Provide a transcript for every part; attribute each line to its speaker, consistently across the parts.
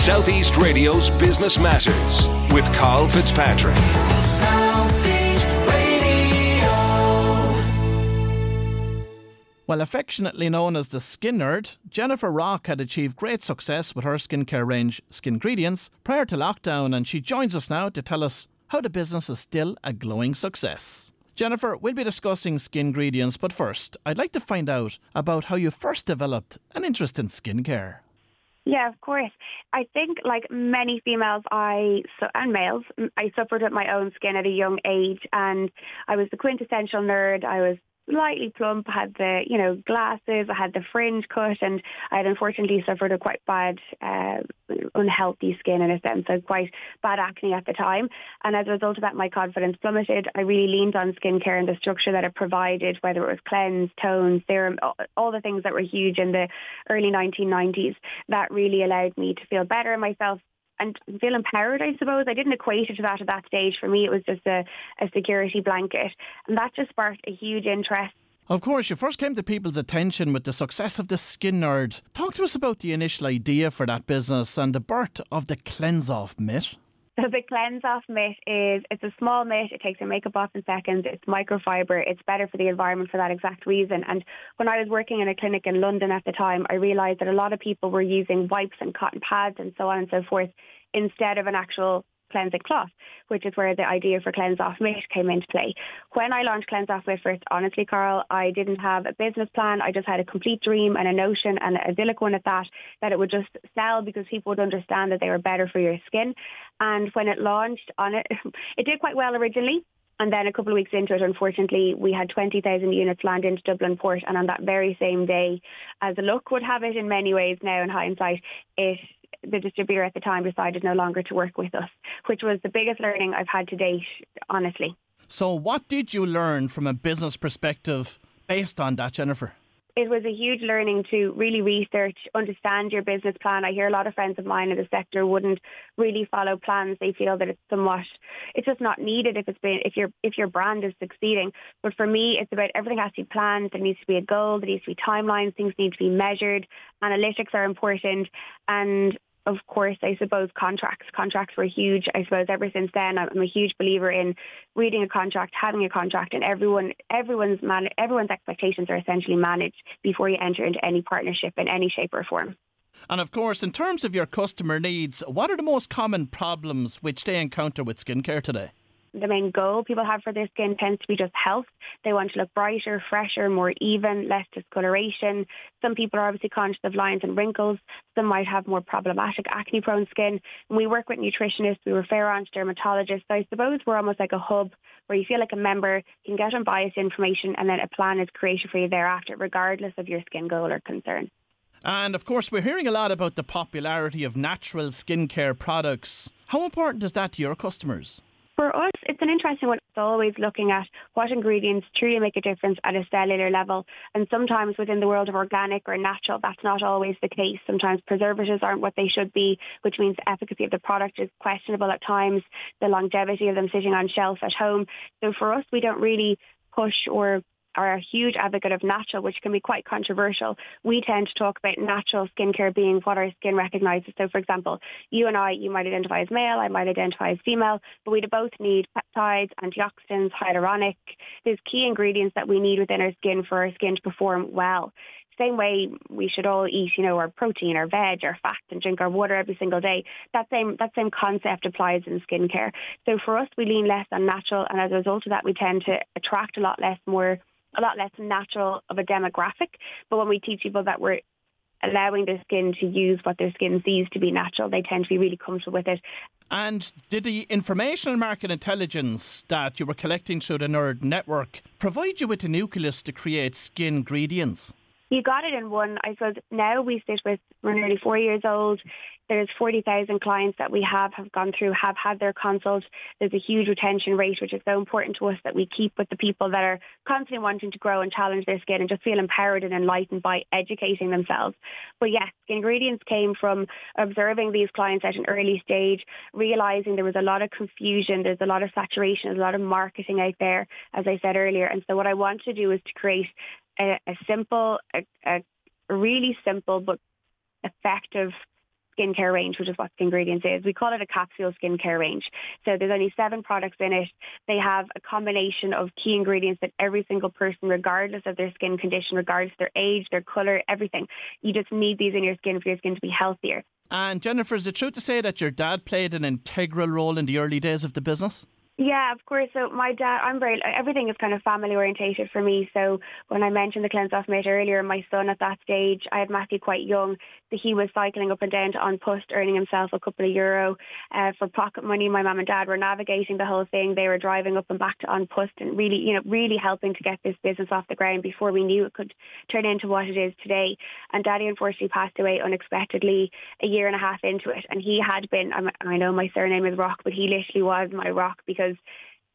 Speaker 1: Southeast Radio's Business Matters with Carl Fitzpatrick.
Speaker 2: Well, affectionately known as the Skin Nerd, Jennifer Rock had achieved great success with her skincare range, Skingredients, prior to lockdown, and she joins us now to tell us how the business is still a glowing success. Jennifer, we'll be discussing Skingredients, but first, I'd like to find out about how you first developed an interest in skincare.
Speaker 3: Yeah, of course. I think, like many females, I and males, I suffered with my own skin at a young age, and I was the quintessential nerd. I was slightly plump, I had the, you know, glasses, I had the fringe cut, and I had unfortunately suffered a quite bad, uh, unhealthy skin in a sense, so quite bad acne at the time. And as a result of that, my confidence plummeted. I really leaned on skincare and the structure that it provided, whether it was cleanse, tone, serum, all the things that were huge in the early 1990s. That really allowed me to feel better in myself, and feel empowered, I suppose. I didn't equate it to that at that stage. For me, it was just a, a security blanket. And that just sparked a huge interest
Speaker 2: of course, you first came to people's attention with the success of the Skin Nerd. Talk to us about the initial idea for that business and the birth of the Cleanse Off mitt.
Speaker 3: So the cleanse off mitt is it's a small mitt. It takes your makeup off in seconds. It's microfiber. It's better for the environment for that exact reason. And when I was working in a clinic in London at the time, I realised that a lot of people were using wipes and cotton pads and so on and so forth instead of an actual cleansing cloth, which is where the idea for Cleanse Off Mitt came into play. When I launched Cleanse Off Mitt first, honestly, Carl, I didn't have a business plan. I just had a complete dream and a notion and a idyllic one at that, that it would just sell because people would understand that they were better for your skin. And when it launched on it, it did quite well originally. And then a couple of weeks into it, unfortunately, we had 20,000 units land into Dublin Port. And on that very same day, as luck would have it in many ways now in hindsight, it the distributor at the time decided no longer to work with us, which was the biggest learning I've had to date, honestly.
Speaker 2: So, what did you learn from a business perspective based on that, Jennifer?
Speaker 3: It was a huge learning to really research, understand your business plan. I hear a lot of friends of mine in the sector wouldn't really follow plans. They feel that it's somewhat, it's just not needed if it's been, if your, if your brand is succeeding. But for me, it's about everything has to be planned. There needs to be a goal. There needs to be timelines. Things need to be measured. Analytics are important. And of course, I suppose contracts. Contracts were huge. I suppose ever since then, I'm a huge believer in reading a contract, having a contract, and everyone, everyone's man, everyone's expectations are essentially managed before you enter into any partnership in any shape or form.
Speaker 2: And of course, in terms of your customer needs, what are the most common problems which they encounter with skincare today?
Speaker 3: The main goal people have for their skin tends to be just health. They want to look brighter, fresher, more even, less discoloration. Some people are obviously conscious of lines and wrinkles. Some might have more problematic acne-prone skin. And we work with nutritionists. We refer on to dermatologists. So I suppose we're almost like a hub where you feel like a member, you can get unbiased information and then a plan is created for you thereafter, regardless of your skin goal or concern.
Speaker 2: And of course, we're hearing a lot about the popularity of natural skincare products. How important is that to your customers?
Speaker 3: For us, it's an interesting one. It's always looking at what ingredients truly make a difference at a cellular level. And sometimes within the world of organic or natural, that's not always the case. Sometimes preservatives aren't what they should be, which means the efficacy of the product is questionable at times, the longevity of them sitting on shelf at home. So for us, we don't really push or are a huge advocate of natural, which can be quite controversial. We tend to talk about natural skincare being what our skin recognises. So, for example, you and I, you might identify as male, I might identify as female, but we both need peptides, antioxidants, hyaluronic. these key ingredients that we need within our skin for our skin to perform well same way we should all eat, you know, our protein, our veg, our fat, and drink our water every single day. That same that same concept applies in skincare. So for us, we lean less on natural, and as a result of that, we tend to attract a lot less more a lot less natural of a demographic. But when we teach people that we're allowing their skin to use what their skin sees to be natural, they tend to be really comfortable with it.
Speaker 2: And did the information and market intelligence that you were collecting through the Nerd Network provide you with a nucleus to create Skingredients?
Speaker 3: You got it in one. I suppose now we sit with, we're nearly four years old. There's 40,000 clients that we have have gone through, have had their consult. There's a huge retention rate, which is so important to us that we keep with the people that are constantly wanting to grow and challenge their skin and just feel empowered and enlightened by educating themselves. But yes, the ingredients came from observing these clients at an early stage, realizing there was a lot of confusion, there's a lot of saturation, there's a lot of marketing out there, as I said earlier. And so what I want to do is to create a, a simple, a, a really simple but effective skincare range, which is what the ingredients is. We call it a capsule skincare range. So there's only seven products in it. They have a combination of key ingredients that every single person, regardless of their skin condition, regardless of their age, their colour, everything, you just need these in your skin for your skin to be healthier.
Speaker 2: And Jennifer, is it true to say that your dad played an integral role in the early days of the business?
Speaker 3: Yeah, of course. So my dad, I'm very, everything is kind of family orientated for me. So when I mentioned the cleanse off mitt earlier, my son at that stage, I had Matthew quite young, so he was cycling up and down to An Post, earning himself a couple of euro uh, for pocket money. My mum and dad were navigating the whole thing. They were driving up and back to An Post and really, you know, really helping to get this business off the ground before we knew it could turn into what it is today. And daddy unfortunately passed away unexpectedly a year and a half into it. And he had been, I know my surname is Rock, but he literally was my rock because because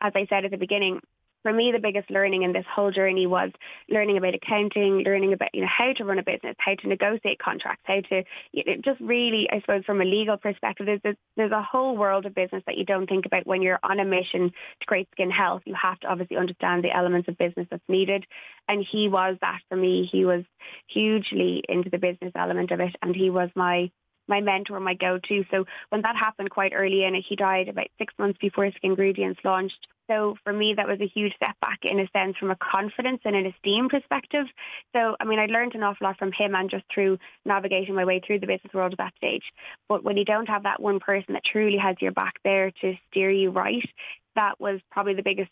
Speaker 3: as I said at the beginning, for me, the biggest learning in this whole journey was learning about accounting, learning about you know how to run a business, how to negotiate contracts, how to you know, just really, I suppose, from a legal perspective, there's this, there's a whole world of business that you don't think about when you're on a mission to create skin health. You have to obviously understand the elements of business that's needed, and he was that for me. He was hugely into the business element of it, and he was my my mentor, my go-to. So when that happened quite early in it, he died about six months before Skingredients launched. So for me, that was a huge setback in a sense from a confidence and an esteem perspective. So, I mean, I learned an awful lot from him and just through navigating my way through the business world at that stage. But when you don't have that one person that truly has your back there to steer you right, that was probably the biggest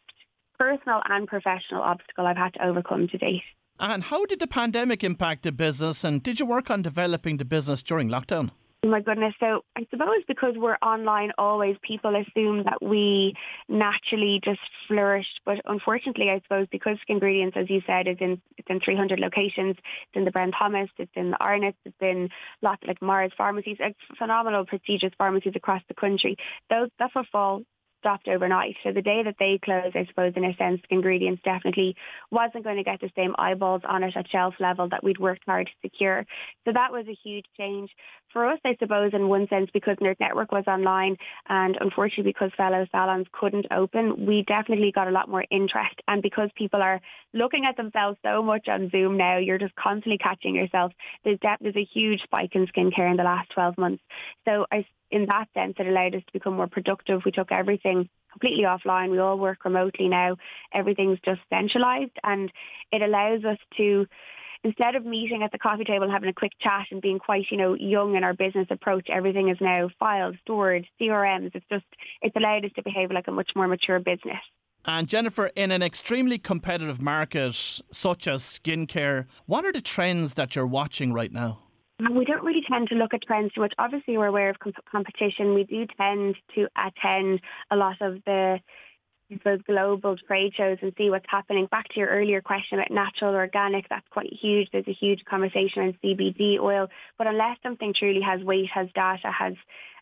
Speaker 3: personal and professional obstacle I've had to overcome to date.
Speaker 2: And how did the pandemic impact the business? And did you work on developing the business during lockdown?
Speaker 3: Oh my goodness. So I suppose because we're online always, people assume that we naturally just flourish. But unfortunately, I suppose because Skingredients, as you said, is in it's in 300 locations. It's in the Brown Thomas, it's in the Arnott's, it's in lots like Mars pharmacies, like phenomenal prestigious pharmacies across the country. Those that footfall stopped overnight. So the day that they closed, I suppose, in a sense, Skingredients definitely wasn't going to get the same eyeballs on it at shelf level that we'd worked hard to secure. So that was a huge change for us, I suppose, in one sense, because Nerd Network was online and unfortunately because fellow salons couldn't open, we definitely got a lot more interest. And because people are looking at themselves so much on Zoom now, you're just constantly catching yourself. There's, there's a huge spike in skincare in the last 12 months. So I in that sense, it allowed us to become more productive. We took everything completely offline. We all work remotely now. Everything's just centralized and it allows us to instead of meeting at the coffee table having a quick chat and being quite, you know, young in our business approach, everything is now filed, stored, CRMs. It's just it's allowed us to behave like a much more mature business.
Speaker 2: And Jennifer, in an extremely competitive market such as skincare, what are the trends that you're watching right now?
Speaker 3: Um, we don't really tend to look at trends too much. Obviously, we're aware of comp- competition. We do tend to attend a lot of the those global trade shows and see what's happening. Back to your earlier question about natural organic, that's quite huge. There's a huge conversation on CBD oil. But unless something truly has weight, has data, has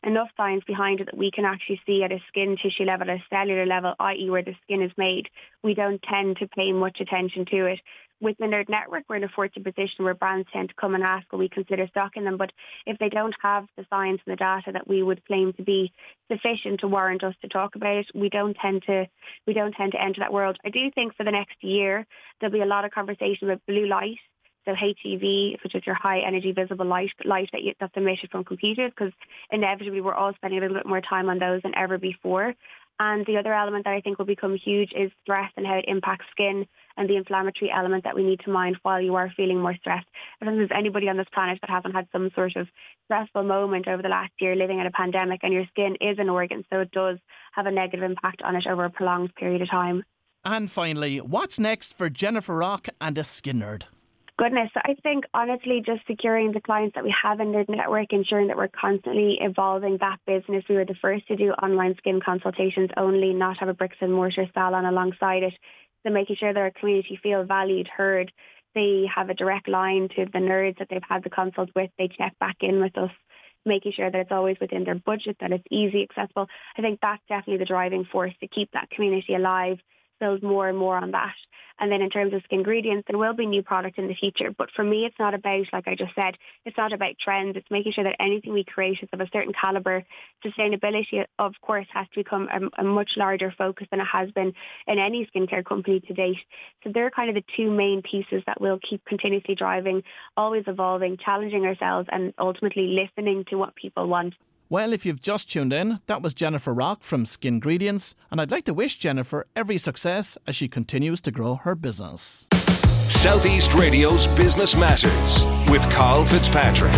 Speaker 3: enough science behind it that we can actually see at a skin tissue level, at a cellular level, i.e. where the skin is made, we don't tend to pay much attention to it with the Nerd Network, we're in a fortunate position where brands tend to come and ask will we consider stocking them. But if they don't have the science and the data that we would claim to be sufficient to warrant us to talk about it, we don't tend to we don't tend to enter that world. I do think for the next year there'll be a lot of conversation about blue light. So HEV, which is your high energy visible light, light that you, that's emitted from computers, because inevitably we're all spending a little bit more time on those than ever before. And the other element that I think will become huge is stress and how it impacts skin and the inflammatory element that we need to mind while you are feeling more stressed. I don't think there's anybody on this planet that hasn't had some sort of stressful moment over the last year living in a pandemic and your skin is an organ, so it does have a negative impact on it over a prolonged period of time.
Speaker 2: And finally, what's next for Jennifer Rock and a skin nerd?
Speaker 3: Goodness, So I think honestly, just securing the clients that we have in the network, ensuring that we're constantly evolving that business. We were the first to do online skin consultations only, not have a bricks and mortar salon alongside it. So making sure that our community feel valued, heard. They have a direct line to the nerds that they've had the consult with. They check back in with us, making sure that it's always within their budget, that it's easy, accessible. I think that's definitely the driving force to keep that community alive build more and more on that. And then in terms of Skingredients, there will be new product in the future. But for me, it's not about, like I just said, it's not about trends. It's making sure that anything we create is of a certain caliber. Sustainability, of course, has to become a, a much larger focus than it has been in any skincare company to date. So they're kind of the two main pieces that we'll keep continuously driving, always evolving, challenging ourselves and ultimately listening to what people want.
Speaker 2: Well, if you've just tuned in, that was Jennifer Rock from Skingredients, and I'd like to wish Jennifer every success as she continues to grow her business.
Speaker 1: Southeast Radio's Business Matters with Carl Fitzpatrick.